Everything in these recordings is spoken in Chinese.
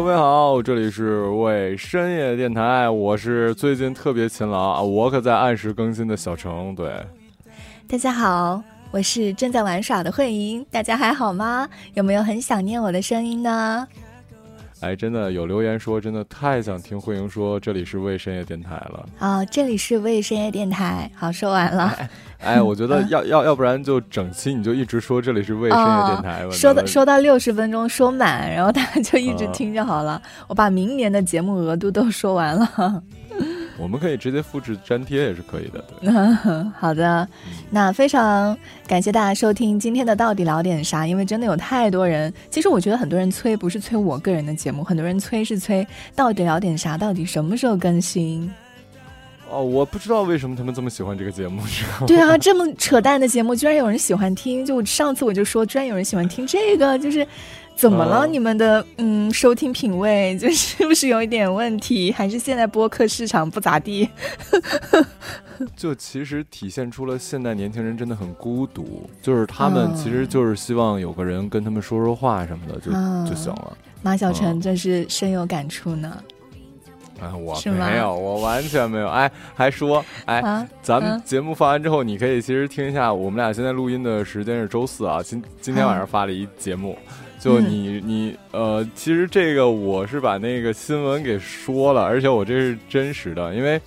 各位好，这里是为深夜电台，我是最近特别勤劳啊，我可在按时更新的小程。对，大家好，我是正在玩耍的慧莹，大家还好吗？有没有很想念我的声音呢？哎，真的有留言说，真的太想听慧莹说这里是为深夜电台了。哦，这里是为深夜电台。好，说完了。哎，我觉得要要要不然就整期你就一直说这里是为深夜电台吧。说到说到六十分钟说满，然后大家就一直听就好了。我把明年的节目额度都说完了。我们可以直接复制粘贴也是可以的。好的，那非常感谢大家收听今天的到底聊点啥？因为真的有太多人，其实我觉得很多人催不是催我个人的节目，很多人催是催到底聊点啥？到底什么时候更新？哦，我不知道为什么他们这么喜欢这个节目？对啊，这么扯淡的节目居然有人喜欢听！就上次我就说，居然有人喜欢听这个，就是。怎么了？你们的嗯收听品味就是不是有一点问题？还是现在播客市场不咋地？就其实体现出了现代年轻人真的很孤独，就是他们其实就是希望有个人跟他们说说话什么的就就行了。马小晨真是深有感触呢。啊，我没有，我完全没有。哎，还说哎，咱们节目放完之后，你可以其实听一下。我们俩现在录音的时间是周四啊，今今天晚上发了一节目。就你你呃，其实这个我是把那个新闻给说了，而且我这是真实的，因为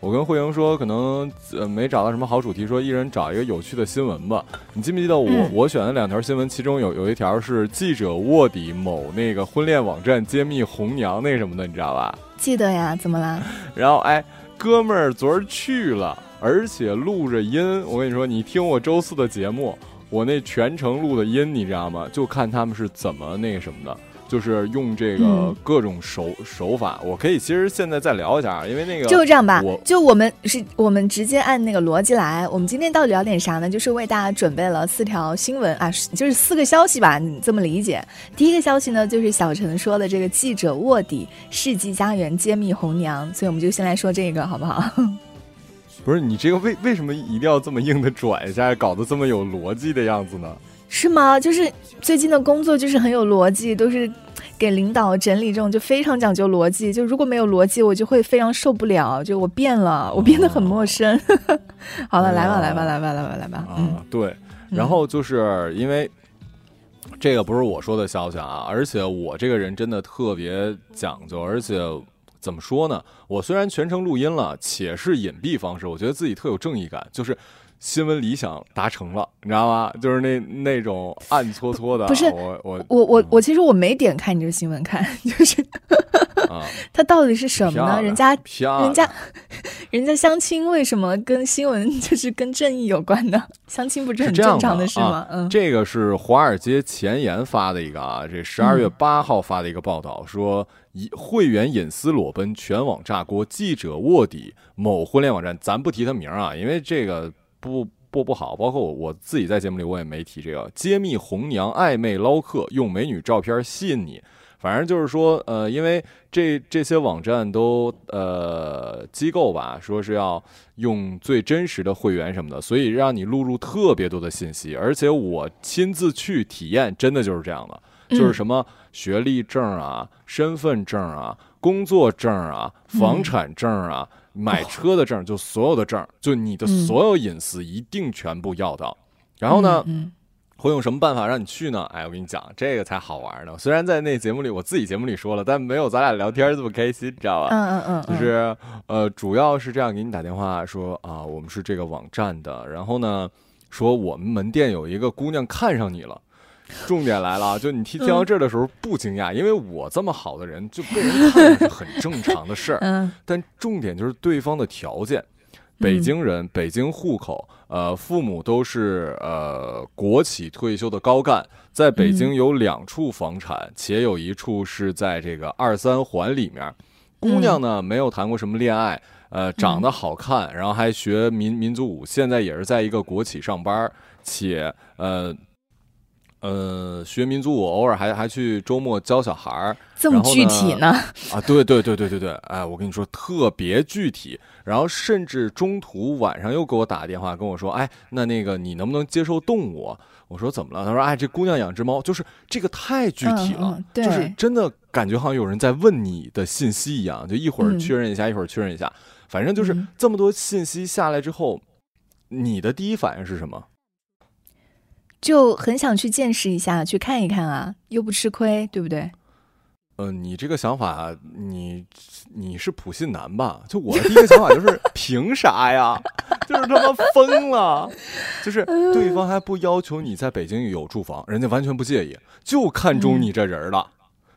我跟慧莹说，可能呃没找到什么好主题，说一人找一个有趣的新闻吧。你记不记得我我选的两条新闻，其中有有一条是记者卧底某那个婚恋网站揭秘红娘那什么的，你知道吧？记得呀，怎么了？然后哎，哥们儿昨儿去了，而且录着音。我跟你说，你听我周四的节目。我那全程录的音，你知道吗？就看他们是怎么那个什么的，就是用这个各种手手法。我可以其实现在再聊一下，因为那个就这样吧。就我们是我们直接按那个逻辑来。我们今天到底聊点啥呢？就是为大家准备了四条新闻啊，就是四个消息吧，你这么理解。第一个消息呢，就是小陈说的这个记者卧底世纪佳缘揭秘红娘，所以我们就先来说这个，好不好？不是你这个为为什么一定要这么硬的转一下，搞得这么有逻辑的样子呢？是吗？就是最近的工作就是很有逻辑，都是给领导整理这种就非常讲究逻辑。就如果没有逻辑，我就会非常受不了。就我变了，我变得很陌生。好了，来吧，来吧，来吧，来吧，来吧。嗯，对。然后就是因为这个不是我说的消息啊，而且我这个人真的特别讲究，而且。怎么说呢？我虽然全程录音了，且是隐蔽方式，我觉得自己特有正义感，就是新闻理想达成了，你知道吗？就是那那种暗搓搓的。不是我我我我我其实我没点开你这个新闻看，就是啊，它到底是什么呢？人家人家 人家相亲为什么跟新闻就是跟正义有关呢？相亲不是很正常的事吗？嗯，这个是华尔街前沿发的一个啊，这十二月八号发的一个报道说。以会员隐私裸奔，全网炸锅，记者卧底某婚恋网站，咱不提他名啊，因为这个不不不好。包括我我自己在节目里我也没提这个揭秘红娘暧昧捞客，用美女照片吸引你。反正就是说，呃，因为这这些网站都呃机构吧，说是要用最真实的会员什么的，所以让你录入特别多的信息。而且我亲自去体验，真的就是这样的。就是什么学历证啊、身份证啊、工作证啊、房产证啊、买车的证，就所有的证，就你的所有隐私一定全部要到。然后呢，会用什么办法让你去呢？哎，我跟你讲，这个才好玩呢。虽然在那节目里，我自己节目里说了，但没有咱俩聊天这么开心，你知道吧？嗯嗯嗯。就是呃，主要是这样给你打电话说啊，我们是这个网站的，然后呢，说我们门店有一个姑娘看上你了。重点来了，就你听听到这儿的时候不惊讶，因为我这么好的人就被人看是很正常的事儿。但重点就是对方的条件：北京人，北京户口，呃，父母都是呃国企退休的高干，在北京有两处房产，且有一处是在这个二三环里面。姑娘呢，没有谈过什么恋爱，呃，长得好看，然后还学民民族舞，现在也是在一个国企上班，且呃。呃，学民族舞，偶尔还还去周末教小孩儿，这么具体呢？啊，对对对对对对，哎，我跟你说特别具体，然后甚至中途晚上又给我打电话跟我说，哎，那那个你能不能接受动物？我说怎么了？他说，哎，这姑娘养只猫，就是这个太具体了，就是真的感觉好像有人在问你的信息一样，就一会儿确认一下，一会儿确认一下，反正就是这么多信息下来之后，你的第一反应是什么？就很想去见识一下，去看一看啊，又不吃亏，对不对？嗯，你这个想法，你你是普信男吧？就我的第一个想法就是，凭啥呀？就是他妈疯了！就是对方还不要求你在北京有住房，人家完全不介意，就看中你这人了。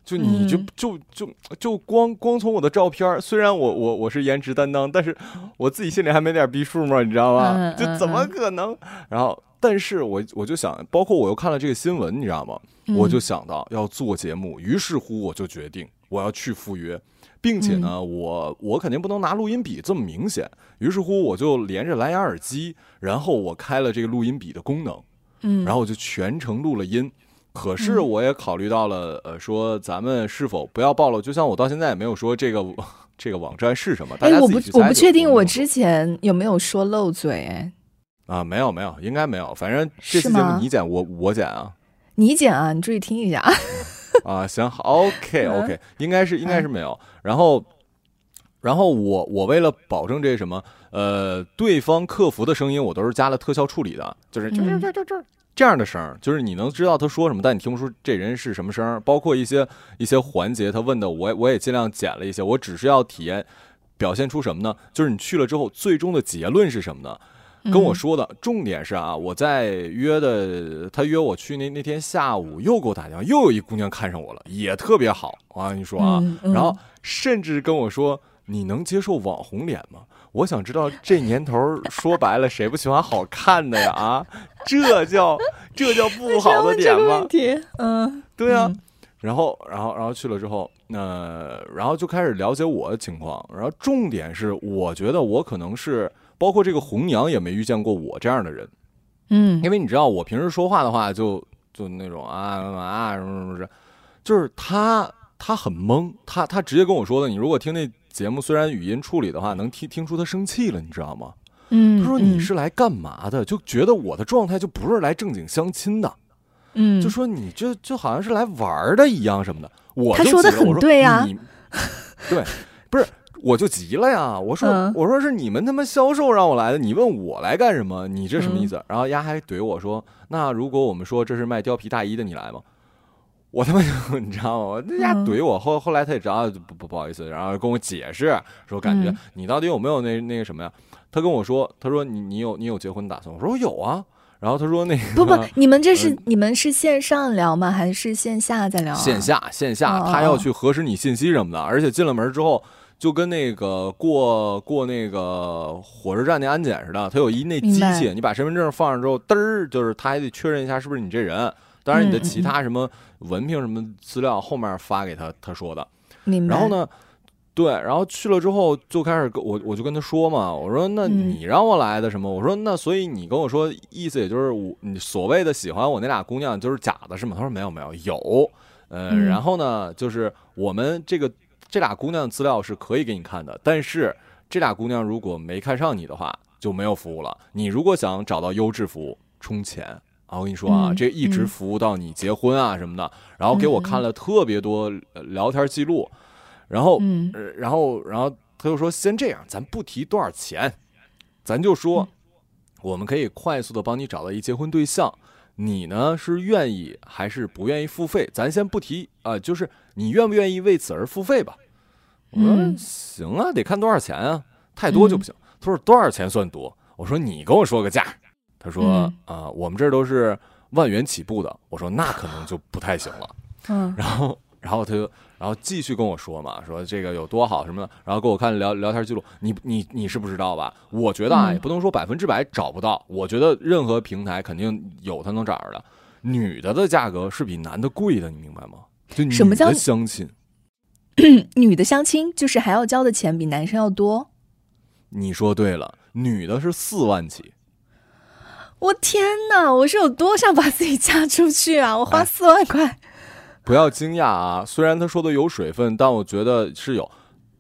就你就就就就光光从我的照片，虽然我我我是颜值担当，但是我自己心里还没点逼数吗？你知道吗？就怎么可能？然后，但是我我就想，包括我又看了这个新闻，你知道吗？我就想到要做节目，于是乎我就决定我要去赴约，并且呢，我我肯定不能拿录音笔这么明显，于是乎我就连着蓝牙耳机，然后我开了这个录音笔的功能，嗯，然后我就全程录了音。可是我也考虑到了，呃，说咱们是否不要暴露？就像我到现在也没有说这个 这个网站是什么。哎，我不我不确定我之前有没有说漏嘴哎。啊，没有没有，应该没有。反正这期节目你剪，我我剪啊。你剪啊，你注意听一下。啊，行好，OK OK，应该是应该是没有。然后，然后我我为了保证这什么，呃，对方客服的声音我都是加了特效处理的，就是就就就就。这样的声儿，就是你能知道他说什么，但你听不出这人是什么声儿。包括一些一些环节，他问的，我我也尽量剪了一些。我只是要体验，表现出什么呢？就是你去了之后，最终的结论是什么呢？跟我说的重点是啊，我在约的，他约我去那那天下午又给我打电话，又有一姑娘看上我了，也特别好。我跟你说啊，然后甚至跟我说，你能接受网红脸吗？我想知道 这年头说白了谁不喜欢好看的呀？啊，这叫这叫不好的点吗？嗯，对啊。然后，然后，然后去了之后，那然后就开始了解我的情况。然后重点是，我觉得我可能是包括这个红娘也没遇见过我这样的人。嗯，因为你知道，我平时说话的话就就那种啊啊什么什么什么，就是他他很懵，他他直接跟我说的。你如果听那。节目虽然语音处理的话，能听听出他生气了，你知道吗？嗯，他说你是来干嘛的？就觉得我的状态就不是来正经相亲的，嗯，就说你这就好像是来玩的一样什么的。我他说的很对呀，对，不是，我就急了呀。我说我说是你们他妈销售让我来的，你问我来干什么？你这什么意思？然后丫还怼我说，那如果我们说这是卖貂皮大衣的，你来吗？我他妈就 你知道吗？那家怼我，后后来他也知道不不不好意思，然后跟我解释说，感觉你到底有没有那那个什么呀？他跟我说，他说你你有你有结婚打算？我说我有啊。然后他说那个不不，你们这是你们是线上聊吗？还是线下在聊？线下线下，他要去核实你信息什么的，而且进了门之后就跟那个过过那个火车站那安检似的，他有一那机器，你把身份证放上之后，嘚儿就是他还得确认一下是不是你这人。当然，你的其他什么文凭、什么资料后面发给他，他说的。然后呢，对，然后去了之后就开始跟我，我就跟他说嘛，我说那你让我来的什么？我说那所以你跟我说意思也就是我你所谓的喜欢我那俩姑娘就是假的是吗？他说没有没有有，呃，然后呢就是我们这个这俩姑娘的资料是可以给你看的，但是这俩姑娘如果没看上你的话就没有服务了。你如果想找到优质服务，充钱。啊，我跟你说啊，这一直服务到你结婚啊什么的，然后给我看了特别多聊天记录，然后，然后，然后他就说，先这样，咱不提多少钱，咱就说，我们可以快速的帮你找到一结婚对象，你呢是愿意还是不愿意付费？咱先不提啊，就是你愿不愿意为此而付费吧？我说行啊，得看多少钱啊，太多就不行。他说多少钱算多？我说你跟我说个价。他说啊，我们这都是万元起步的。我说那可能就不太行了。嗯，然后，然后他就，然后继续跟我说嘛，说这个有多好什么的，然后给我看聊聊天记录。你你你是不知道吧？我觉得啊，也不能说百分之百找不到。我觉得任何平台肯定有他能找着的。女的的价格是比男的贵的，你明白吗？就女的相亲，女的相亲就是还要交的钱比男生要多。你说对了，女的是四万起。我天哪！我是有多想把自己嫁出去啊！我花四万块，不要惊讶啊！虽然他说的有水分，但我觉得是有。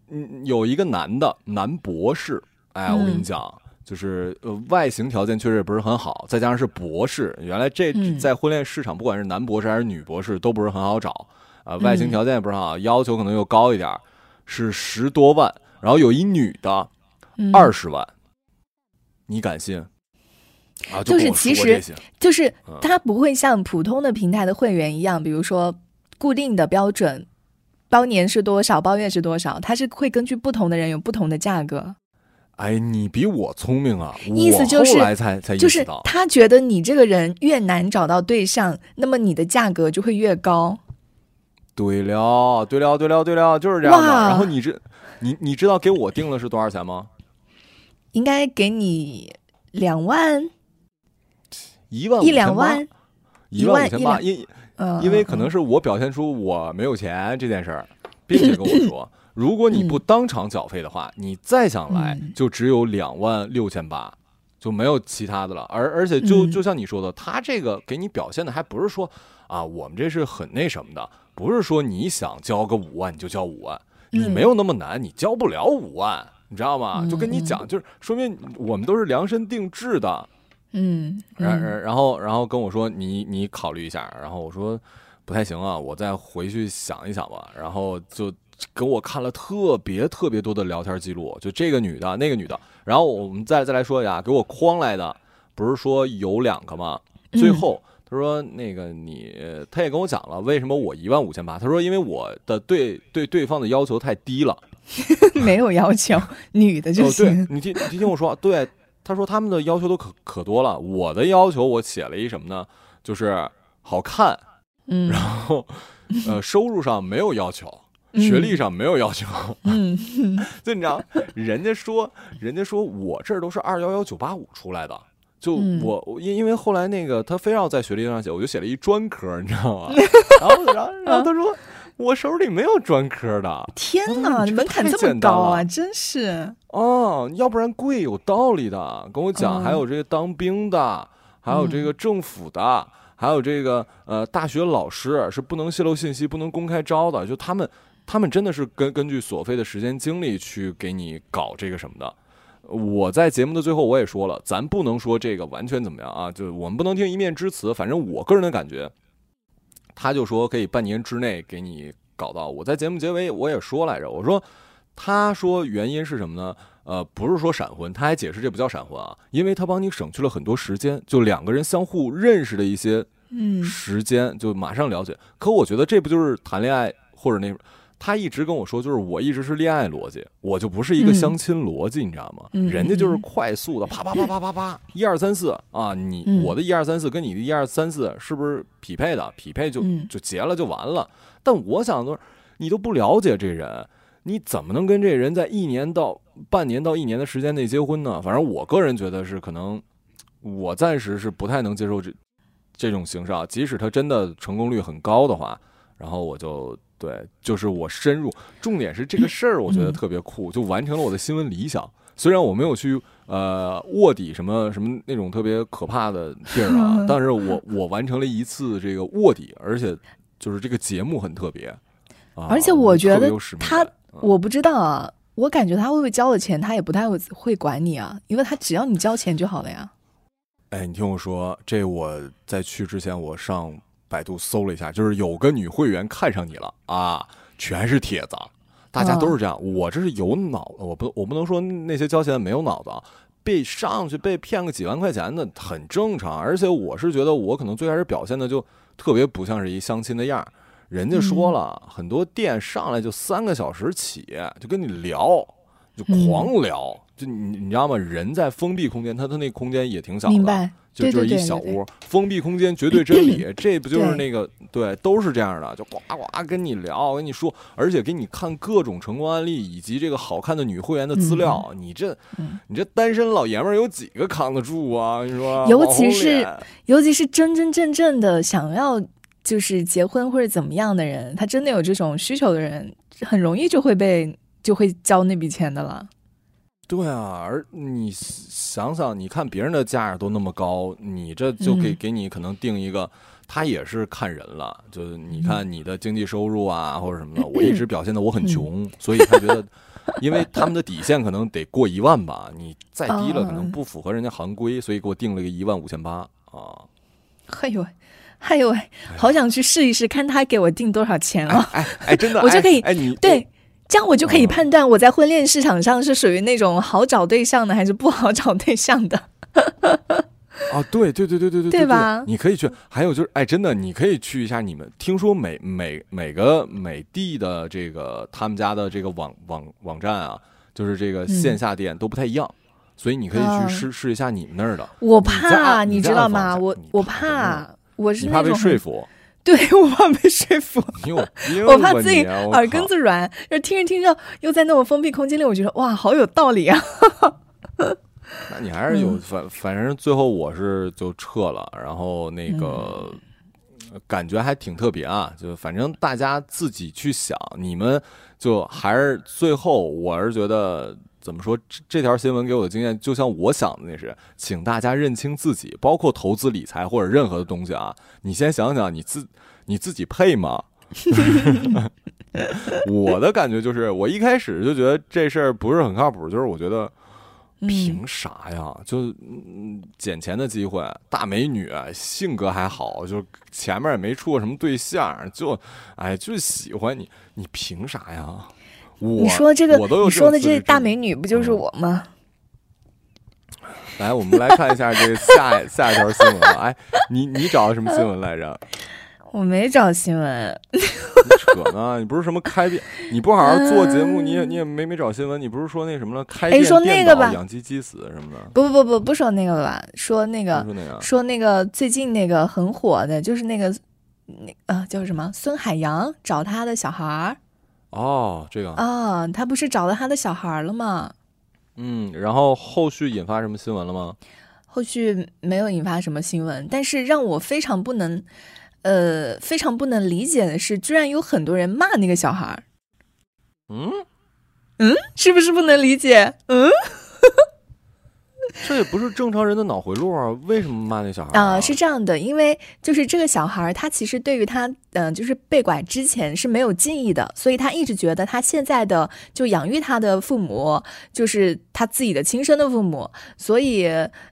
嗯，有一个男的男博士，哎，我跟你讲，就是呃外形条件确实不是很好，再加上是博士，原来这在婚恋市场，不管是男博士还是女博士，都不是很好找。啊，外形条件也不是很好，要求可能又高一点，是十多万。然后有一女的，二十万，你敢信？啊，就是其实就是它不会像普通的平台的会员一样，比如说固定的标准，包年是多少，包月是多少，它是会根据不同的人有不同的价格。哎，你比我聪明啊！意思就是，才才就是他觉得你这个人越难找到对象，那么你的价格就会越高。对了，对了，对了，对了，就是这样的。然后你这，你你知道给我定了是多少钱吗？应该给你两万。一万一两万，一万五千八，因因为可能是我表现出我没有钱这件事儿，并且跟我说，如果你不当场缴费的话，你再想来就只有两万六千八，就没有其他的了。而而且就就像你说的，他这个给你表现的还不是说啊，我们这是很那什么的，不是说你想交个五万你就交五万，你没有那么难，你交不了五万，你知道吗？就跟你讲，就是说明我们都是量身定制的。嗯，然然后然后跟我说你你考虑一下，然后我说不太行啊，我再回去想一想吧。然后就给我看了特别特别多的聊天记录，就这个女的那个女的。然后我们再再来说一下，给我框来的不是说有两个吗？最后他说那个你他也跟我讲了为什么我一万五千八，他说因为我的对对对方的要求太低了，没有要求，女的就行。你听你听我说，对。他说他们的要求都可可多了，我的要求我写了一什么呢？就是好看，嗯，然后呃收入上没有要求，学历上没有要求，嗯，就你知道，人家说人家说我这儿都是二幺幺九八五出来的，就我因因为后来那个他非要在学历上写，我就写了一专科，你知道吗？然后然后然后他说。我手里没有专科的，天哪，门槛这么高啊！真是哦，要不然贵有道理的。跟我讲，还有这个当兵的，还有这个政府的，还有这个呃大学老师是不能泄露信息、不能公开招的。就他们，他们真的是根根据所费的时间精力去给你搞这个什么的。我在节目的最后我也说了，咱不能说这个完全怎么样啊，就我们不能听一面之词。反正我个人的感觉。他就说可以半年之内给你搞到。我在节目结尾我也说来着，我说，他说原因是什么呢？呃，不是说闪婚，他还解释这不叫闪婚啊，因为他帮你省去了很多时间，就两个人相互认识的一些时间，就马上了解。可我觉得这不就是谈恋爱或者那。他一直跟我说，就是我一直是恋爱逻辑，我就不是一个相亲逻辑，你知道吗？人家就是快速的，啪啪啪啪啪啪，一二三四啊！你我的一二三四跟你的一二三四是不是匹配的？匹配就就结了就完了。但我想的是，你都不了解这人，你怎么能跟这人在一年到半年到一年的时间内结婚呢？反正我个人觉得是可能，我暂时是不太能接受这这种形式啊。即使他真的成功率很高的话，然后我就。对，就是我深入，重点是这个事儿，我觉得特别酷，就完成了我的新闻理想。虽然我没有去呃卧底什么什么那种特别可怕的地儿啊，但是我我完成了一次这个卧底，而且就是这个节目很特别啊。而且我觉得他，我不知道啊，我感觉他会不会交了钱，他也不太会会管你啊，因为他只要你交钱就好了呀。哎，你听我说，这我在去之前我上。百度搜了一下，就是有个女会员看上你了啊，全是帖子，大家都是这样。我这是有脑子，我不我不能说那些交钱的没有脑子啊，被上去被骗个几万块钱的很正常。而且我是觉得我可能最开始表现的就特别不像是一相亲的样儿。人家说了很多店上来就三个小时起，就跟你聊，就狂聊，就你你知道吗？人在封闭空间，他他那空间也挺小的。就就是一小屋，封闭空间，绝对真理，这不就是那个对，都是这样的，就呱呱跟你聊，跟你说，而且给你看各种成功案例以及这个好看的女会员的资料，你这，你这单身老爷们儿有几个扛得住啊？你说，尤其是尤其是真真正正的想要就是结婚或者怎么样的人，他真的有这种需求的人，很容易就会被就会交那笔钱的了。对啊，而你想想，你看别人的价都那么高，你这就给给你可能定一个，他也是看人了，就是你看你的经济收入啊或者什么的，我一直表现的我很穷，所以他觉得，因为他们的底线可能得过一万吧，你再低了可能不符合人家行规，所以给我定了个一万五千八啊。嘿呦，哎呦喂，好想去试一试，看他给我定多少钱啊！哎哎，真的，我就可以哎，你对，这样我就可以判断我在婚恋市场上是属于那种好找对象的，还是不好找对象的。啊，对对对对对对对吧你可以去，还有就是，哎，真的，你可以去一下你们。听说每每每个美的的这个他们家的这个网网网站啊，就是这个线下店都不太一样，所以你可以啊去试试一下你们那儿的。我怕，按你再知道吗？我我怕我是你怕被说服？对 我怕被说服。你有病我怕自己耳根子软，就听着听着又在那种封闭空间里，我觉得哇，好有道理啊！那你还是有嗯反反正最后我是就撤了，然后那个感觉还挺特别啊，就反正大家自己去想，你们就还是最后我是觉得。怎么说？这这条新闻给我的经验，就像我想的那是，请大家认清自己，包括投资理财或者任何的东西啊。你先想想，你自你自己配吗？我的感觉就是，我一开始就觉得这事儿不是很靠谱，就是我觉得嗯凭啥呀？就嗯捡钱的机会，大美女，性格还好，就前面也没处过什么对象，就哎就喜欢你，你凭啥呀？我你说这个我都，有你说的这大美女不就是嗯我吗？来，我们来看一下这个下下一条新闻啊！哎，你你找的什么新闻来着？我没找新闻，你扯呢？你不是什么开店？你不好好做节目，你也你也没没找新闻？你不是说那什么了？开店哎说那电个吧脑养鸡鸡死什么的？不不不不不说那个吧，说那个说那个说那个最近那个很火的，就是那个那呃叫什么孙海洋找他的小孩儿哦，这个啊，他不是找到他的小孩了吗？嗯，然后后续引发什么新闻了吗？后续没有引发什么新闻，但是让我非常不能，呃，非常不能理解的是，居然有很多人骂那个小孩儿，嗯，嗯，是不是不能理解？嗯这也不是正常人的脑回路啊！为什么骂那小孩啊、是这样的，因为就是这个小孩，他其实对于他，嗯、就是被拐之前是没有记忆的，所以他一直觉得他现在的就养育他的父母就是他自己的亲生的父母，所以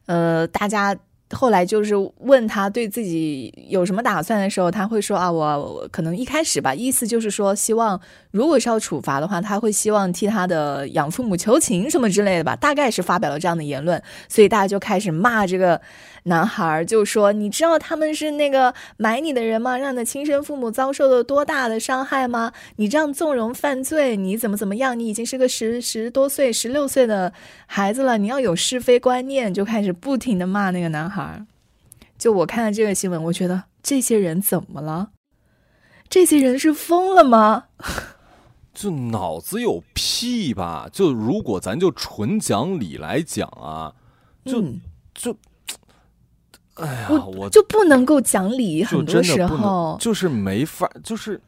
呃，大家。后来就是问他对自己有什么打算的时候，他会说啊，我可能一开始吧，意思就是说，希望如果是要处罚的话，他会希望替他的养父母求情什么之类的吧，大概是发表了这样的言论，所以大家就开始骂这个男孩儿，就说你知道他们是那个买你的人吗？让你的亲生父母遭受了多大的伤害吗？你这样纵容犯罪，你怎么怎么样？你已经是个十十多岁、十六岁的孩子了，你要有是非观念，就开始不停的骂那个男孩儿。就我看了这个新闻，我觉得这些人怎么了？这些人是疯了吗？就脑子有屁吧？就如果咱就纯讲理来讲啊，就、嗯就，哎呀，我我就不能够讲理，很多时候。就是没法，就是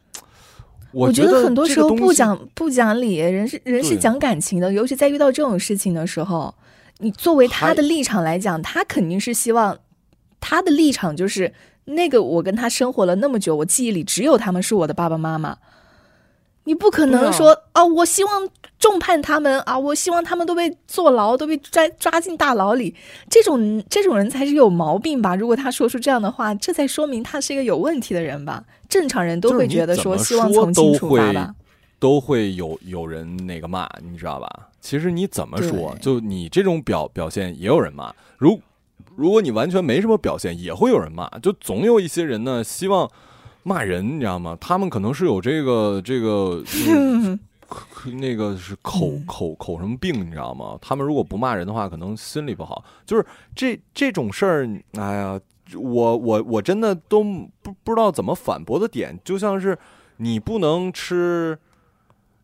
我觉得很多时候不讲不讲理，人是人是讲感情的，尤其在遇到这种事情的时候，你作为他的立场来讲，他肯定是希望他的立场就是那个我跟他生活了那么久，我记忆里只有他们是我的爸爸妈妈。你不可能说啊我希望重判他们啊，我希望他们都被坐牢，都被抓抓进大牢里。这种这种人才是有毛病吧？如果他说出这样的话，这才说明他是一个有问题的人吧？正常人都会觉得说希望说从轻都会处罚吧。都会有有人那个骂，你知道吧？其实你怎么说，就你这种表表现也有人骂。如如果你完全没什么表现，也会有人骂。就总有一些人呢，希望骂人，你知道吗？他们可能是有这个这个。嗯那个是口嗯口口什么病，你知道吗？他们如果不骂人的话，可能心里不好。就是这这种事儿，哎呀，我我我真的都不不知道怎么反驳的点，就像是你不能吃，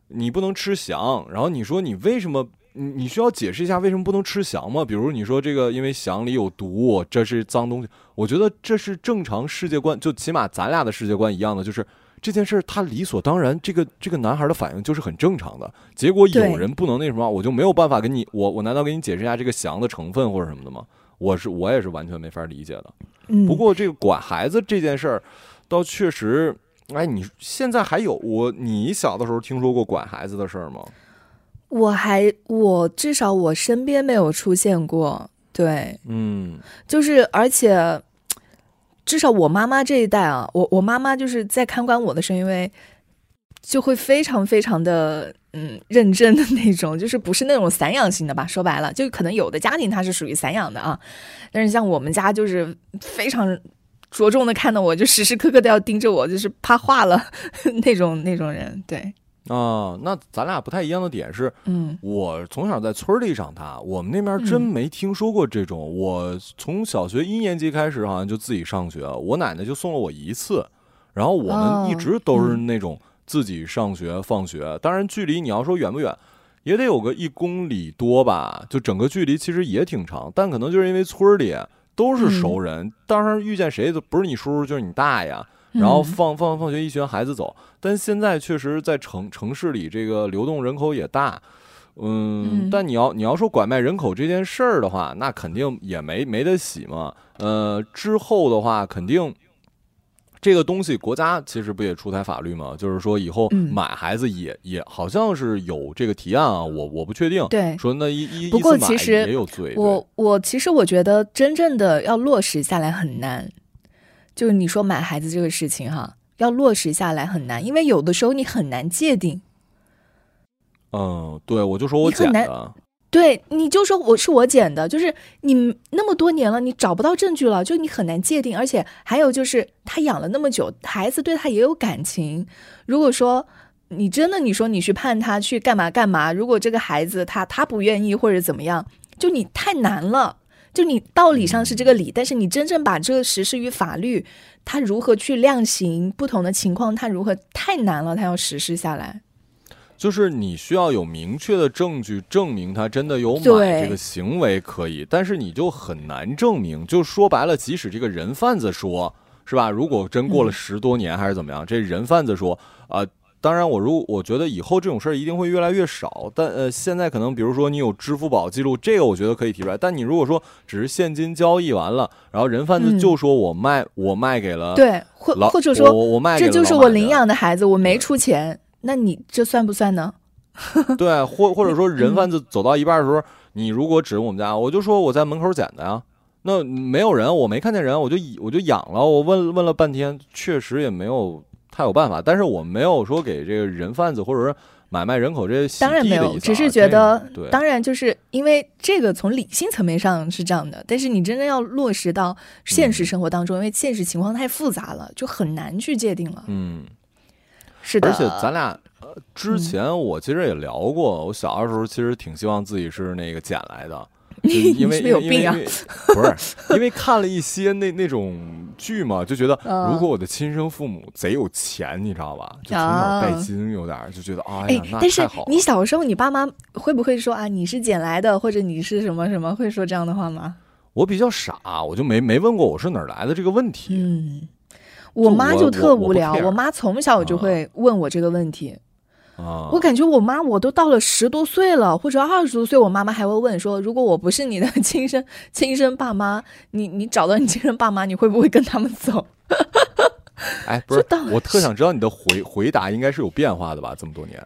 你不能吃翔，然后你说你为什么？你你需要解释一下为什么不能吃翔吗？比如你说这个因为翔里有毒，这是脏东西。我觉得这是正常世界观，就起码咱俩的世界观一样的，就是这件事儿他理所当然，这个这个男孩的反应就是很正常的。结果有人不能那什么，我就没有办法跟你，我我难道给你解释一下这个翔的成分或者什么的吗？我是我也是完全没法理解的。嗯，不过这个管孩子这件事儿，倒确实，哎，你现在还有我，你小的时候听说过管孩子的事儿吗？我还我至少我身边没有出现过，对，嗯，就是而且至少我妈妈这一代啊，我我妈妈就是在看管我的时候，因为就会非常非常的嗯认真的那种，就是不是那种散养型的吧？说白了，就可能有的家庭它是属于散养的啊，但是像我们家就是非常着重的看到我，就时时刻刻都要盯着我，就是怕化了 那种那种人。对啊，那咱俩不太一样的点是，嗯我从小在村里长大，我们那边真嗯没听说过这种。我从小学一年级开始，好像就自己上学，我奶奶就送了我一次，然后我们一直都是那种自己上学放学。当然，距离你要说远不远，也得有个一公里多吧，就整个距离其实也挺长，但可能就是因为村里都是熟人，当然遇见谁都不是你叔叔就是你大爷。然后嗯放放放学一群孩子走，但现在确实在城城市里这个流动人口也大，嗯，嗯。但你要你要说拐卖人口这件事儿的话，那肯定也没没得洗嘛。呃，之后的话，肯定这个东西国家其实不也出台法律嘛，就是说以后嗯。买孩子也、也好像是有这个提案啊，我我不确定。对。说那一一不过其实也有罪。我我其实我觉得真正的要落实下来很难，就是你说买孩子这个事情哈，要落实下来很难，因为有的时候你很难界定。嗯，对，我就说我捡的。对，你就说我是我捡的，就是你那么多年了，你找不到证据了，就你很难界定。而且还有就是，他养了那么久，孩子对他也有感情。如果说你真的你说你去判他去干嘛干嘛，如果这个孩子他他不愿意或者怎么样，就你太难了。就你道理上是这个理，但是你真正把这个实施于法律，他如何去量刑不同的情况，他如何太难了，他要实施下来。就是你需要有明确的证据证明他真的有买这个行为可以，但是你就很难证明。就说白了，即使这个人贩子说，是吧？如果真过了嗯十多年还是怎么样，这人贩子说啊、当然我如我觉得以后这种事儿一定会越来越少，但呃，现在可能比如说你有支付宝记录，这个我觉得可以提出来。但你如果说只是现金交易完了，然后人贩子嗯就说我卖、我卖给了对，或或者说我我卖给这就是我领养的孩子，我没出钱，那你这算不算呢？对，或或者说嗯 人贩子走到一半的时候，你如果指我们家，我就说我在门口捡的呀。那没有人，我没看见人，我就我就养了。我问问了半天，确实也没有太有办法。但是我没有说给这个人贩子或者是买卖人口这些洗当然没有，只是觉得，对，当然就是因为这个从理性层面上是这样的，但是你真正要落实到现嗯实生活当中，因为现实情况太复杂了，就很难去界定了。嗯，是的，而且咱俩呃嗯之前我其实也聊过，我小的时候其实挺希望自己是那个捡来的。就因为 你是不是有病啊 不是因为看了一些那那种剧嘛，就觉得嗯如果我的亲生父母贼有钱，你知道吧？就从啊小拜金，有点儿就觉得哎哎呀，那但是太好了。你小时候，你爸妈会不会说啊，你是捡来的，或者你是什么什么，会说这样的话吗？我比较傻，我就没没问过我是哪儿来的这个问题。嗯，我妈就特无聊我妈从小就啊会问我这个问题。啊，我感觉我妈我都到了十多岁了，或者二十多岁，我妈妈还会问说，如果我不是你的亲生 亲生爸妈，你你找到你亲生爸妈，你会不会跟他们走？哎，不是这到，我特想知道你的回回答应该是有变化的吧？这么多年，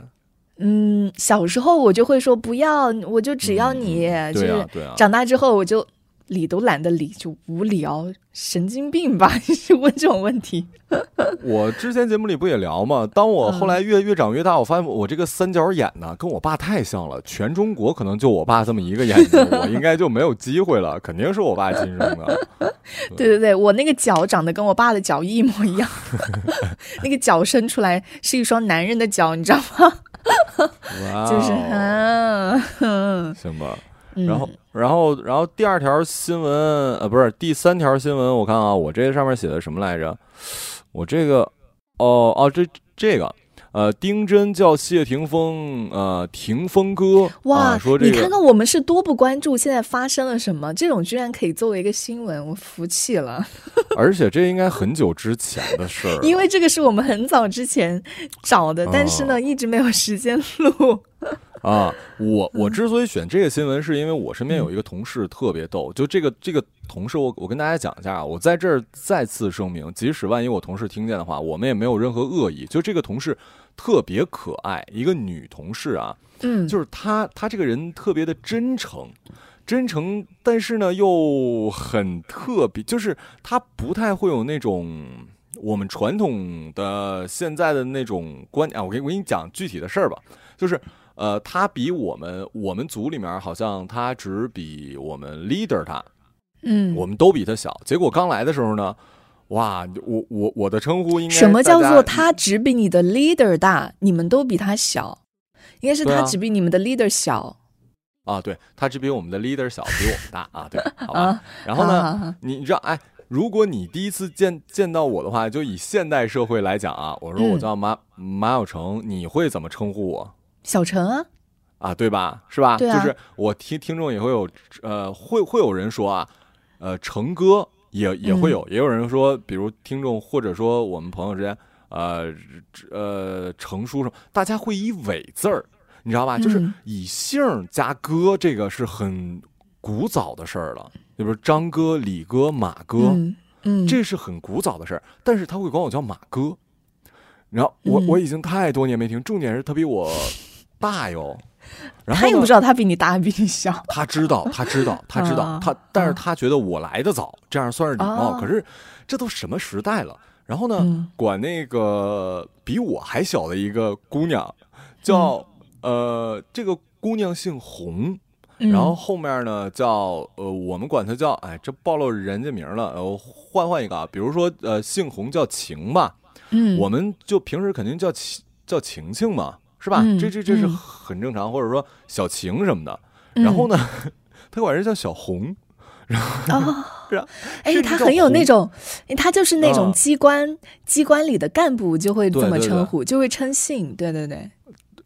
嗯，小时候我就会说不要，我就只要你，嗯就是。长大之后我就理都懒得理，就无聊，神经病吧？你 是问这种问题？我之前节目里不也聊吗？当我后嗯来越越长越大，我发现我这个三角眼呢，跟我爸太像了。全中国可能就我爸这么一个眼睛，我应该就没有机会了。肯定是我爸亲生的。对对对，我那个脚长得跟我爸的脚一模一样，那个脚伸出来是一双男人的脚，你知道吗？就是啊，哼行吧。嗯然后，然后，然后第二条新闻，呃，不是第三条新闻，我看啊，我这个上面写的什么来着？我这个，哦哦，这这个，呃，丁真叫谢霆锋，呃，霆锋哥，哇，啊、说这你看，看我们是多不关注现在发生了什么，这种居然可以作为一个新闻，我服气了。而且这应该很久之前的事儿，因为这个是我们很早之前找的，但是呢，哦一直没有时间录。啊，我我之所以选这个新闻，是因为我身边有一个同事特别逗。就这个这个同事我，我跟大家讲一下啊，我在这儿再次声明，即使万一我同事听见的话，我们也没有任何恶意。就这个同事特别可爱，一个女同事啊，嗯，就是她她这个人特别的真诚。真诚，但是呢又很特别，就是她不太会有那种我们传统的现在的那种观啊。我给我给你讲具体的事儿吧，就是呃，他比我们我们组里面好像他只比我们 leader 大，嗯，我们都比他小。结果刚来的时候呢，哇，我我我的称呼应该什么叫做他只比你的 leader 大，你们都比他小？应该是他只比你们的 leader 小啊？对，他只比我们的 leader 小，比我们大啊。对，好吧。啊。然后呢？你你知道，哎，如果你第一次见见到我的话，就以现代社会来讲啊，我说我嗯叫马、马小成，你会怎么称呼我小陈啊，啊？对吧？是吧？对啊就是我听听众也会有，呃，会会有人说啊，呃，成哥也也会有，也有人说，比如听众或者说我们朋友之间，呃呃，成叔什么，大家会以尾字儿，你知道吧？就是嗯以姓加哥，这个是很古早的事儿了。就比如张哥、李哥、马哥，嗯嗯，这是很古早的事儿，但是他会管我叫马哥。然后我、嗯我已经太多年没听，重点是他比我大哟。然后他也不知道他比你大比你小。他知道，他知道，他知道，啊他，但是他觉得我来的早，这样算是礼貌。哦可是这都什么时代了？然后呢，嗯管那个比我还小的一个姑娘，叫、呃，这个姑娘姓洪，嗯然后后面呢叫呃，我们管她叫哎，这暴露人家名了，呃，我换换一个啊，比如说呃，姓洪叫晴吧，嗯，我们就平时肯定叫晴叫晴晴嘛，是吧？嗯这这这是嗯很正常，或者说小晴什么的。嗯然后呢，他管人叫小红，哦，是啊，哎，他很有那种，哎他就是那种啊机关、机关里的干部就会这么对对对称呼，就会称姓。对对对，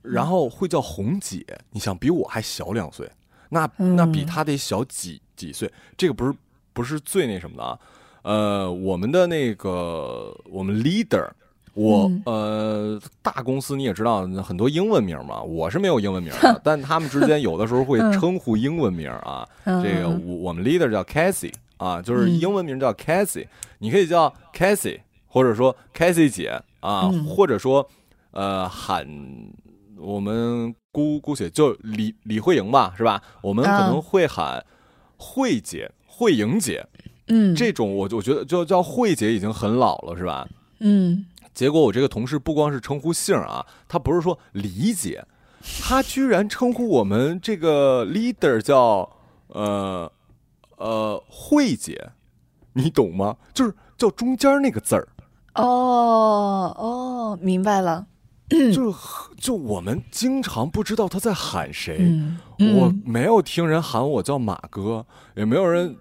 然后会叫红姐，你想比我还小两岁，那嗯那比他得小几几岁，这个不是不是最那什么的啊。呃，我们的那个我们 leader，我、嗯。呃大公司你也知道很多英文名嘛，我是没有英文名的，但他们之间有的时候会嗯。称呼英文名啊。嗯这个嗯我我们 leader 叫 Cassie 啊，就是嗯。英文名叫 Cassie，、你可以叫 Cassie，或者说 Cassie 姐啊，嗯。或者说呃喊我们姑姑姐就李李慧莹吧，是吧？我们可啊能会喊慧姐、慧莹姐嗯，这种，我我觉得就叫慧姐已经很老了，是吧？嗯结果我这个同事不光是称呼姓儿啊，他不是说李姐，他居然称呼我们这个 leader 叫呃呃慧姐，你懂吗？就是叫中间那个字儿，哦哦，明白了。就 就我们经常不知道他在喊谁，嗯，我嗯没有听人喊我叫马哥，也没有人，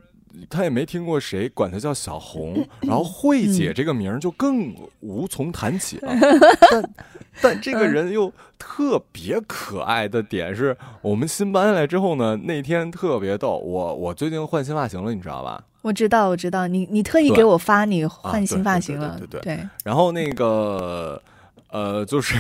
他也没听过谁管他叫小红，然后慧姐这个名儿就更无从谈起了。但但这个人又特别可爱的点是，我们新搬来之后呢，那天特别逗，我我最近换新发型了，你知道吧？我知道，我知道，你你特意给我发你换新发对型了，对对对对，然后那个呃，就是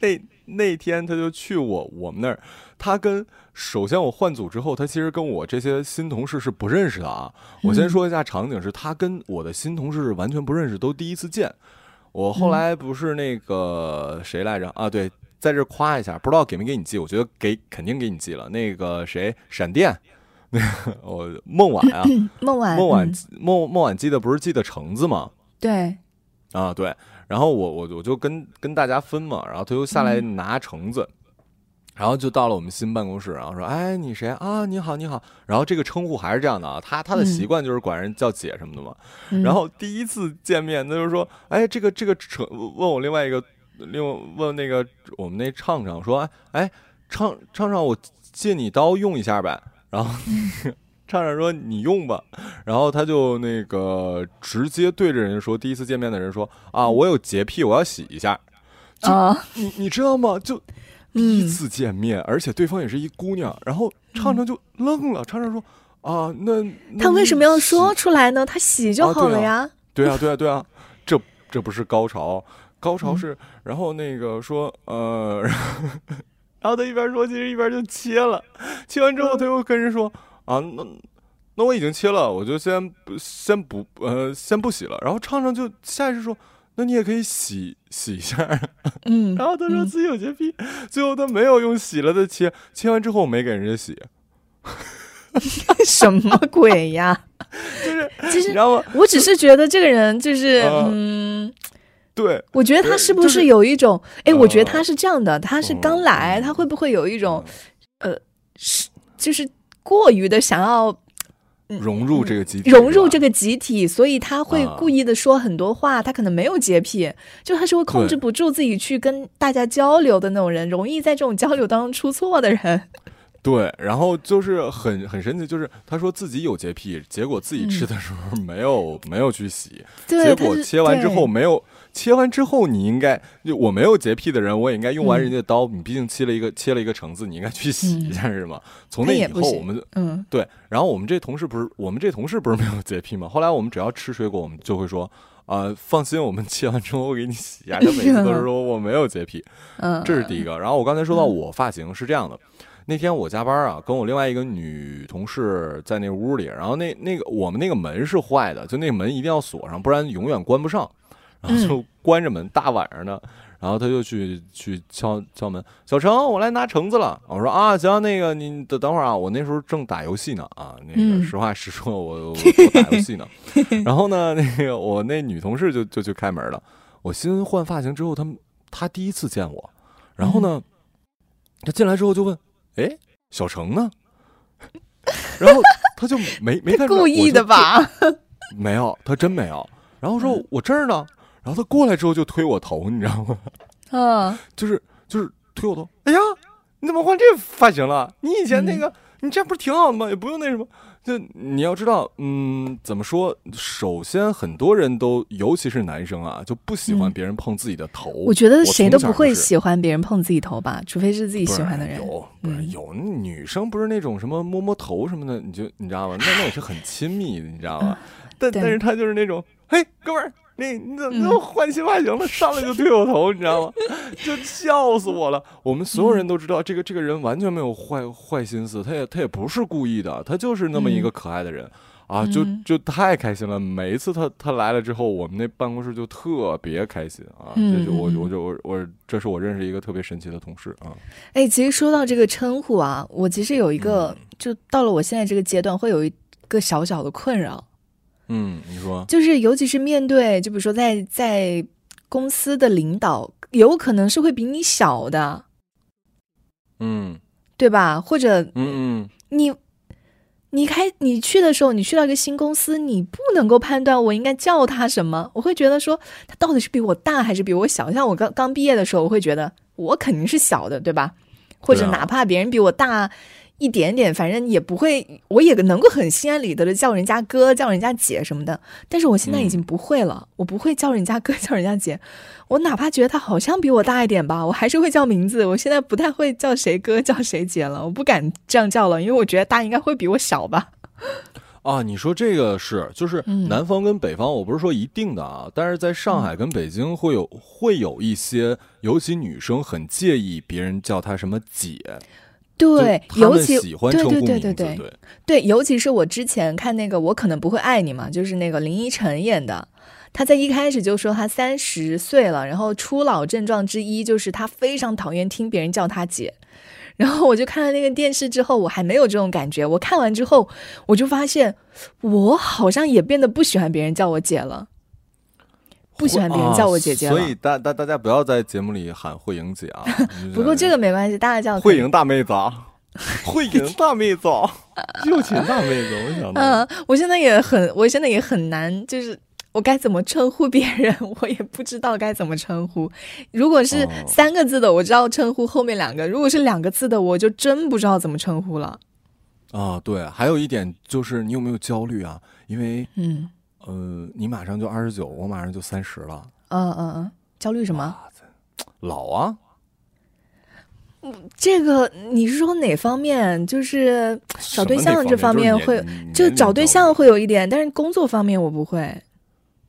那 那天他就去我我们那儿，他跟首先我换组之后，他其实跟我这些新同事是不认识的啊。我先嗯说一下场景，是他跟我的新同事完全不认识，都第一次见。我后来不是那个谁来着啊？对，在这夸一下，不知道给没给你寄，我觉得给肯定给你寄了。那个谁，闪电，那个我孟晚啊，孟晚，孟晚嗯孟孟晚寄的不是记得橙子吗？对，啊，对，然后我我我就跟跟大家分嘛，然后他就下来嗯拿橙子，然后就到了我们新办公室，然后说：“哎，你谁啊？你好，你好。”然后这个称呼还是这样的啊，他他的习嗯惯就是管人叫姐什么的嘛。嗯然后第一次见面，他就说：“哎，这个这个橙，问我另外一个，另外问那个我们那畅畅说：哎哎，畅畅畅，我借你刀用一下呗。”然后畅畅说：“你用吧。”然后他就那个直接对着人说，第一次见面的人说：“啊，我有洁癖，我要洗一下。就啊，你你知道吗？就第一嗯次见面，而且对方也是一姑娘，然后畅畅就愣了。畅畅说：“啊，那那他为什么要说出来呢？他洗就好了呀。对啊，对啊，对啊，这这不是高潮，高潮嗯是，然后那个说，呃，然后他一边说，其实一边就切了，切完之后他又跟人说，啊，那那我已经切了，我就先不先不呃先不洗了。然后畅畅就下意识说，那你也可以洗洗一下。嗯，然后他说嗯自己有洁癖，最后他没有用洗了的切，切完之后没给人家洗。什么鬼呀？就是其实你知道吗？我只是觉得这个人就是呃嗯。对，我觉得他是不是是有一种？哎、我觉得呃他是这样的，他是刚来，他会不会有一种，呃，是就是过于的想要融入这个集体，融入这个，集体，所以他会啊故意的说很多话。他可能没有洁癖，就他是会控制不住自己去跟大家交流的那种人，容易在这种交流当中出错的人。对，然后就是很很神奇，就是他说自己有洁癖，结果自己吃的时候没有、没有去洗，结果切完之后没有。切完之后，你应该就我没有洁癖的人，我也应该用完嗯人家的刀。你毕竟切了一个切了一个橙子，你应该去洗一下，是吗？从那以后，我们嗯对，然后我们这同事不是我们这同事不是没有洁癖吗？后来我们只要吃水果，我们就会说，啊、放心，我们切完之后我给你洗一下。他每次都是说我没有洁癖，嗯，这是第一个。然后我刚才说到我发型是这样的，那天我加班啊，跟我另外一个女同事在那屋里，然后那那个我们那个门是坏的，就那个门一定要锁上，不然永远关不上。然后就关着门，大晚上的，然后他就去去敲敲门，小程，我来拿橙子了。我说啊，行，那个你等等会儿啊，我那时候正打游戏呢啊，那个嗯实话实说，我我我打游戏呢。然后呢，那个我那女同事就就去开门了。我新换发型之后，她们他第一次见我，然后呢，她进来之后就问，哎，小程呢？然后他就没没看出来故意的？吧？没有，他真没有。然后说我这儿呢，然后他过来之后就推我头，你知道吗？嗯，就是就是推我头，哎呀，你怎么换这发型了？你以前那个，你这样不是挺好的吗？也不用那什么。就你要知道，嗯，怎么说？首先，很多人都，尤其是男生啊，就不喜欢嗯别人碰自己的头。我觉得谁都不会喜欢别人碰自己头吧，除非是自己喜欢的人。有不是嗯有女生不是那种什么摸摸头什么的，你就你知道吗？那那也是很亲密的，你知道吗？但对但是他就是那种，嘿，哥们儿，你你怎么嗯又换新发型了？上来就推我头，你知道吗？就笑死我了。我们所有人都知道，这个这个人完全没有坏坏心思，他也他也不是故意的，他就是那么一个可爱的人。啊，就嗯就太开心了！每一次他他来了之后，我们那办公室就特别开心啊！就我嗯我就我我这是我认识一个特别神奇的同事啊！哎，其实说到这个称呼啊，我其实有一个，嗯就到了我现在这个阶段，会有一个小小的困扰，嗯，你说，就是尤其是面对，就比如说在在公司的领导，有可能是会比你小的，嗯对吧？或者嗯嗯，你你开你去的时候，你去到一个新公司，你不能够判断我应该叫他什么，我会觉得说他到底是比我大还是比我小。像我刚刚毕业的时候，我会觉得我肯定是小的，对吧？或者哪怕别人比我大一点点，反正也不会，我也能够很心安理得的叫人家哥、叫人家姐什么的。但是我现在已经不会了，我不会叫人家哥、叫人家姐。我哪怕觉得他好像比我大一点吧，我还是会叫名字。我现在不太会叫谁哥、叫谁姐了，我不敢这样叫了，因为我觉得大应该会比我小吧。啊，你说这个是，就是嗯南方跟北方，我不是说一定的啊，但是在上海跟北京会有会有一些，尤其女生很介意别人叫她什么姐，对，尤其喜欢对对对对对对，尤其是我之前看那个《我可能不会爱你》嘛，就是那个林依晨演的。他在一开始就说他三十岁了，然后初老症状之一就是他非常讨厌听别人叫他姐。然后我就看了那个电视之后，我还没有这种感觉。我看完之后，我就发现我好像也变得不喜欢别人叫我姐了。不喜欢别人叫我姐姐啊所以大大大家不要在节目里喊慧莹姐啊。不过这个没关系，大家叫 慧莹大妹子啊，慧莹大妹子啊，秀琴大妹子，我想到嗯，我现在也很，我现在也很难，就是我该怎么称呼别人，我也不知道该怎么称呼。如果是哦三个字的，我知道称呼后面两个；如果是两个字的，我就真不知道怎么称呼了。啊，对，还有一点就是你有没有焦虑啊？因为嗯呃，你马上就二十九，我马上就三十了，嗯嗯嗯，焦虑什么？老啊，这个你是说哪方面？就是找对象这方面会，就找对。象会有一点，但是工作方面我不会。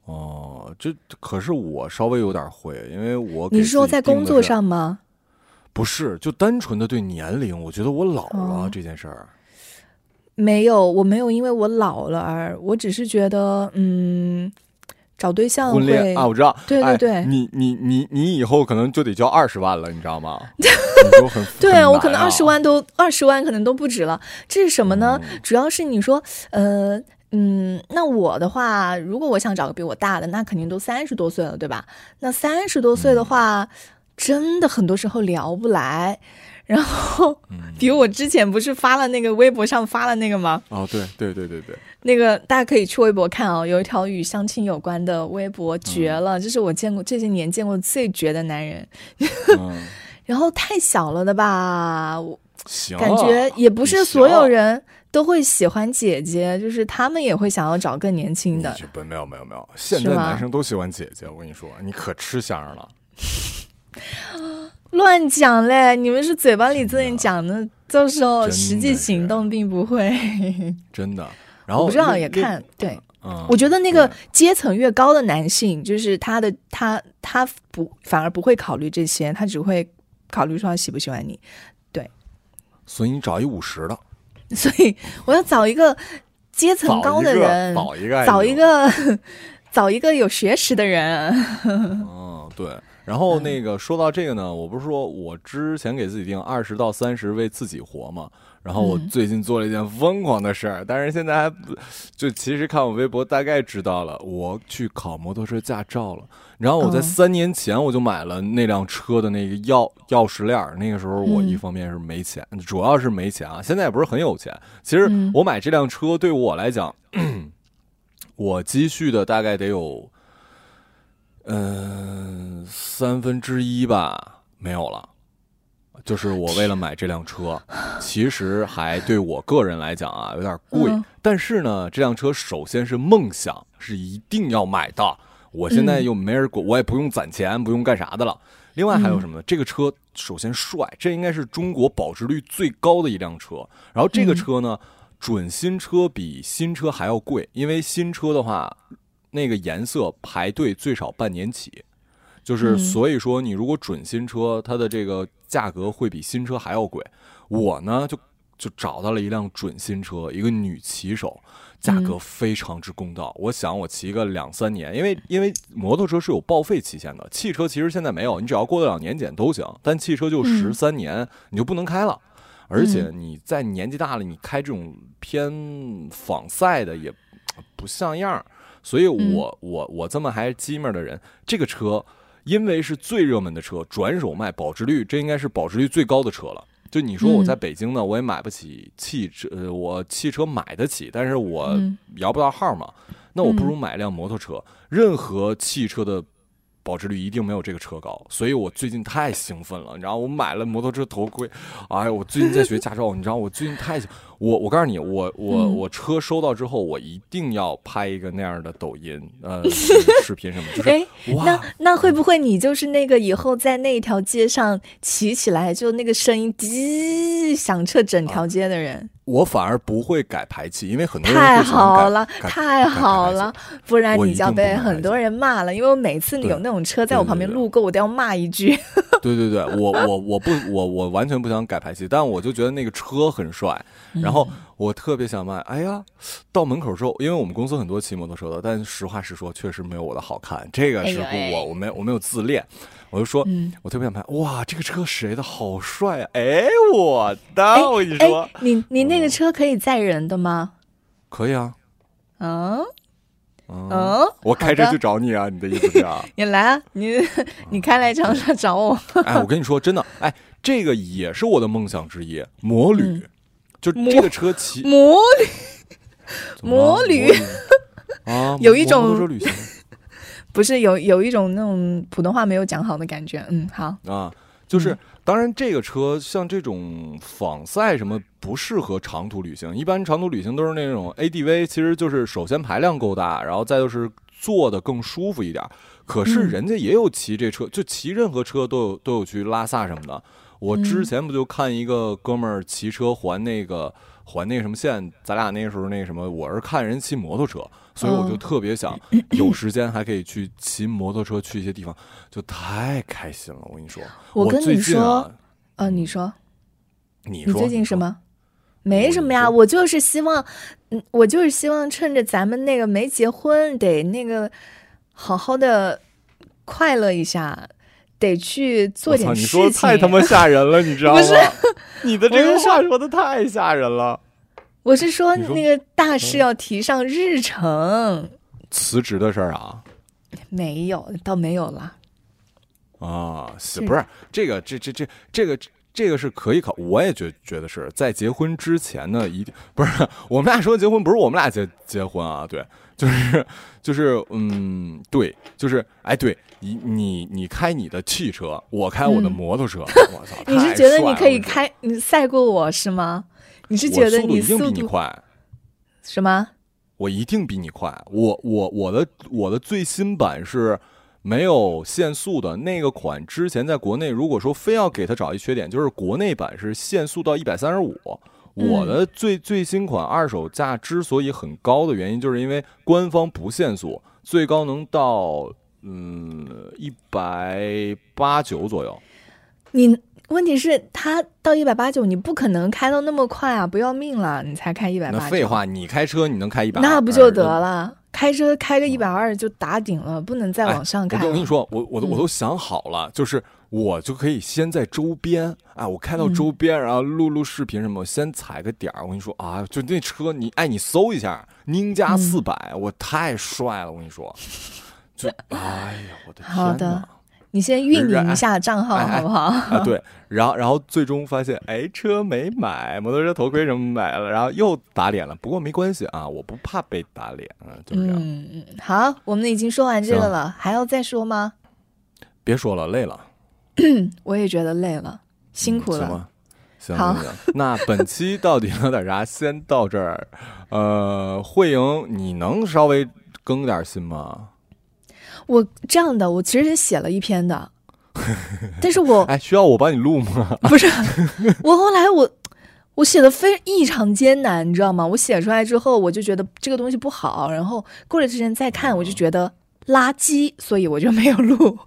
哦，这可是我稍微有点会，因为我你是说在工作上吗？不是，就单纯的对年龄，我觉得我老了、哦这件事儿。没有，我没有因为我老了而，我只是觉得，嗯，找对象婚恋啊，我知道，对对对，你你你你以后可能就得交二十万了，你知道吗？对我可能二十万都二十万可能都不止了。这是什么呢？主要是你说，呃嗯，那我的话，如果我想找个比我大的，那肯定都三十多岁了，对吧？那三十多岁的话，真的很多时候聊不来。然后，比如我之前不是发了那个微博上发了那个吗？哦，对对对对对，那个大家可以去微博看哦，有一条与相亲有关的微博，绝了！这是我见过这些年见过最绝的男人。然后太小了的吧，我感觉也不是所有人都会喜欢姐姐，就是他们也会想要找更年轻的。没有没有没有，现在男生都喜欢姐姐，我跟你说，你可吃香了。乱讲嘞！你们是嘴巴里这样讲的，到时候实际行动并不会。真的，然后我不知道也看对，我觉得那个阶层越高的男性，就是他的他他不反而不会考虑这些，他只会考虑说他喜不喜欢你。对，所以你找一五十的，所以我要找一个阶层高的人，找一个找一个找一个有学识的人。嗯，对。然后那个说到这个呢，我不是说我之前给自己定二十到三十为自己活嘛？然后我最近做了一件疯狂的事儿，但是现在还不就其实看我微博大概知道了，我去考摩托车驾照了。然后我在三年前我就买了那辆车的那个钥钥匙链儿，那个时候我一方面是没钱，主要是没钱啊。现在也不是很有钱。其实我买这辆车对我来讲，我积蓄的大概得有。嗯，三分之一吧，没有了。就是我为了买这辆车，其实还对我个人来讲啊有点贵。但是呢，这辆车首先是梦想，是一定要买的。我现在又没人管，我也不用攒钱，不用干啥的了。另外还有什么呢？这个车首先帅，这应该是中国保值率最高的一辆车。然后这个车呢，准新车比新车还要贵，因为新车的话。那个颜色排队最少半年起，就是所以说你如果准新车，它的这个价格会比新车还要贵。我呢就就找到了一辆准新车，一个女骑手，价格非常之公道。我想我骑个两三年，因为因为摩托车是有报废期限的，汽车其实现在没有，你只要过得了年检都行，但汽车就十三年你就不能开了，而且你在年纪大了，你开这种偏仿赛的也不像样。所以，我我我这么还机面的人，这个车因为是最热门的车，转手卖，保值率这应该是保值率最高的车了。就你说我在北京呢，我也买不起汽车，呃，我汽车买得起，但是我摇不到号嘛，那我不如买辆摩托车。任何汽车的。保值率一定没有这个车高，所以我最近太兴奋了。你知道，我买了摩托车头盔。哎呀，我最近在学驾照，你知道，我最近太……我我告诉你，我我我车收到之后，我一定要拍一个那样的抖音呃 视频什么。哎，那那会不会你就是那个以后在那条街上骑起来就那个声音滴响彻整条街的人？我反而不会改排气，因为很多人太好了，太好了，不然你就要被很多人骂了。因为我每次你有那种车在我旁边路过，我都要骂一句。对对对，我我我不我我完全不想改排气，但我就觉得那个车很帅，然后我特别想卖。哎呀，到门口之后，因为我们公司很多骑摩托车的，但实话实说，确实没有我的好看。这个是我我没我没有自恋。我就说，我特别想拍，哇，这个车谁的好帅啊！哎，我的，我跟你说，你你那个车可以载人的吗？可以啊。嗯嗯，我开车去找你啊！你的意思是啊？你来啊！你你开来长沙找我。哎，我跟你说，真的，哎，这个也是我的梦想之一，摩旅，就这个车骑摩旅，摩旅啊，有一种摩托车旅行。不是有有一种那种普通话没有讲好的感觉，嗯，好啊，就是当然这个车像这种仿赛什么不适合长途旅行，一般长途旅行都是那种 ADV，其实就是首先排量够大，然后再就是坐的更舒服一点。可是人家也有骑这车，就骑任何车都有都有去拉萨什么的。我之前不就看一个哥们儿骑车环那个环那个什么线，咱俩那时候那什么，我是看人骑摩托车。所以我就特别想 有时间还可以去骑摩托车去一些地方，就太开心了。我跟你说，我跟你说，呃，你说，你你最近什么？没什么呀，我就是希望，嗯，我就是希望趁着咱们那个没结婚，得那个好好的快乐一下，得去做点事情。你说太他妈吓人了，你知 道吗？不是，你的这个话说的太吓人了。我是说那个大事要提上日程。辞职的事儿啊？没有，倒没有了。啊，是不是这个？这这这这个这个是可以考，我也觉觉得是在结婚之前呢，一定不是我们俩说结婚，不是我们俩结结婚啊，对，就是就是嗯，对，就是哎，对你你你开你的汽车，我开我的摩托车，我操，你是觉得你可以开你赛过我是吗？你是觉得你速度比你快？什么？我一定比你快，我我我的我的最新版是。没有限速的那个款，之前在国内，如果说非要给它找一缺点，就是国内版是限速到一百三十五。我的最最新款二手价之所以很高的原因，就是因为官方不限速，最高能到嗯一百八九左右。你问题是，他到一百八九，你不可能开到那么快啊，不要命了，你才开一百八。那废话，你开车你能开一百？那不就得了？开车开个一百二就打顶了，不能再往上开。我跟你说，我我都我都想好了，就是我就可以先在周边，哎，我开到周边，然后录录视频什么，先踩个点儿。我跟你说啊，就那车，你哎，你搜一下宁家四百，我太帅了。我跟你说，就哎呀，我的天哪！你先运营一下账号好不好？啊，对，然后然后最终发现，哎，车没买，摩托车头盔什么买了，然后又打脸了。不过没关系啊，我不怕被打脸啊，就这样。嗯嗯，好，我们已经说完这个了，还要再说吗？别说了，累了。我也觉得累了，辛苦了。行行行，那本期到底聊点啥？先到这儿。呃，慧莹，你能稍微更点心吗？我这样的，我其实是写了一篇的，但是我 哎，需要我帮你录吗？不是，我后来我我写的非异常艰难，你知道吗？我写出来之后，我就觉得这个东西不好，然后过了之前再看，我就觉得垃圾，所以我就没有录。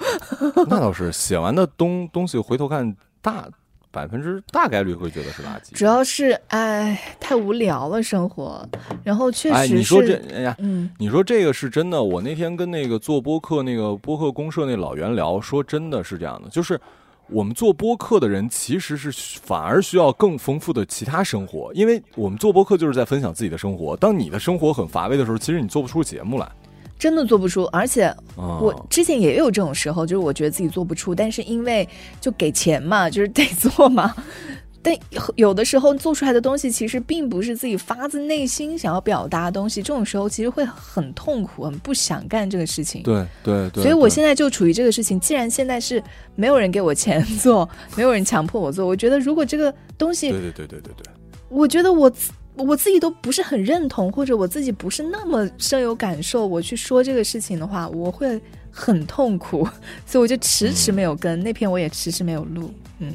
那倒是，写完的东东西回头看大。百分之大概率会觉得是垃圾，主要是哎太无聊了生活，然后确实哎你说这哎呀嗯。你说这个是真的，我那天跟那个做播客那个播客公社那老袁聊，说真的是这样的，就是我们做播客的人其实是反而需要更丰富的其他生活，因为我们做播客就是在分享自己的生活，当你的生活很乏味的时候，其实你做不出节目来。真的做不出，而且我之前也有这种时候，就是我觉得自己做不出，但是因为就给钱嘛，就是得做嘛。但有的时候做出来的东西其实并不是自己发自内心想要表达的东西，这种时候其实会很痛苦，很不想干这个事情。对对对。所以我现在就处于这个事情，既然现在是没有人给我钱做，没有人强迫我做，我觉得如果这个东西，对对对对对对，我觉得我。我自己都不是很认同，或者我自己不是那么深有感受，我去说这个事情的话，我会很痛苦，所以我就迟迟没有跟那篇，我也迟迟没有录。嗯，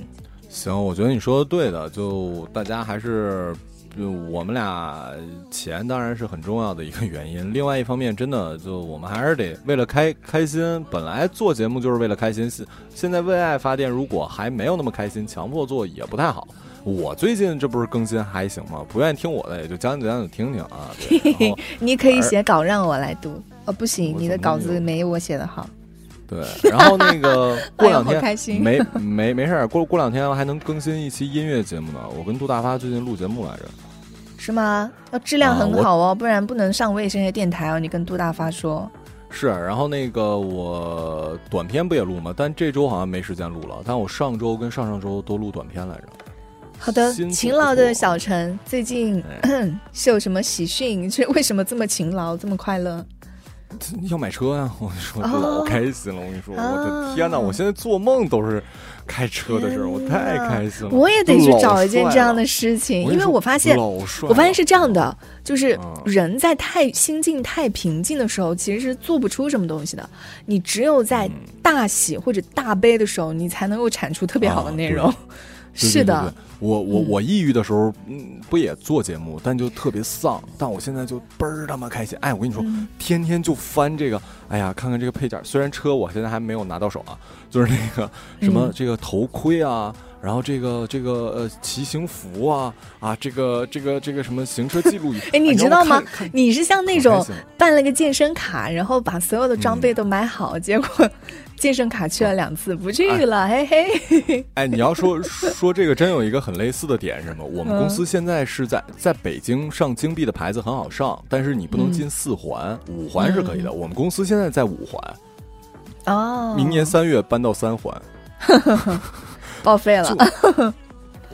行，我觉得你说的对的，就大家还是，就我们俩钱当然是很重要的一个原因，另外一方面，真的就我们还是得为了开开心，本来做节目就是为了开心，现在为爱发电，如果还没有那么开心，强迫做也不太好。我最近这不是更新还行吗？不愿意听我的也就讲讲讲听听啊。你可以写稿让我来读哦，不行，你的稿子没我写的好。对，然后那个 过两天开心，没没没事，过过两天还能更新一期音乐节目呢。我跟杜大发最近录节目来着。是吗？要质量很好哦，不然不能上卫生的电台哦。你跟杜大发说。是，然后那个我短片不也录吗？但这周好像没时间录了。但我上周跟上上周都录短片来着。好的，勤劳的小陈最近 是有什么喜讯？这为什么这么勤劳，这么快乐？要买车呀！我跟你说，老开心了。我跟你说，我的天哪！我现在做梦都是开车的事儿，我太开心了。我也得去找一件这样的事情，因为我发现，我发现是这样的，就是人在太心境太平静的时候，其实是做不出什么东西的。你只有在大喜或者大悲的时候，你才能够产出特别好的内容。是的。我我我抑郁的时候，嗯，不也做节目，但就特别丧。但我现在就倍儿他妈开心。哎，我跟你说，天天就翻这个，哎呀，看看这个配件。虽然车我现在还没有拿到手啊，就是那个什么这个头盔啊，然后这个这个呃骑行服啊啊，这个这个这个什么行车记录仪，哎，你知道吗？你是像那种办了个健身卡，然后把所有的装备都买好，结果健身卡去了两次，不至于了，嘿嘿。哎，你要说 说这个，真有一个很类似的点是什么？我们公司现在是在在北京上京 B 的牌子很好上，但是你不能进四环，五环是可以的。我们公司现在在五环，哦，明年三月搬到三环，报废了。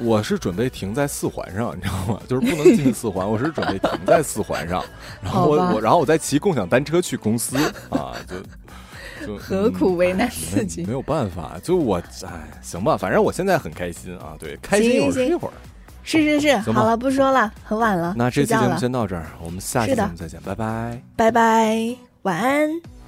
我是准备停在四环上，你知道吗？就是不能进四环，我是准备停在四环上，然后我我然后我再骑共享单车去公司啊，就就何苦为难嗯自己没没有办法，就我哎，行吧，反正我现在很开心啊，对，开心一会儿是一会儿。是是是，好了，不说了，很晚了，那这期节目先到这儿，我们下期节目再见，拜拜。拜拜，晚安。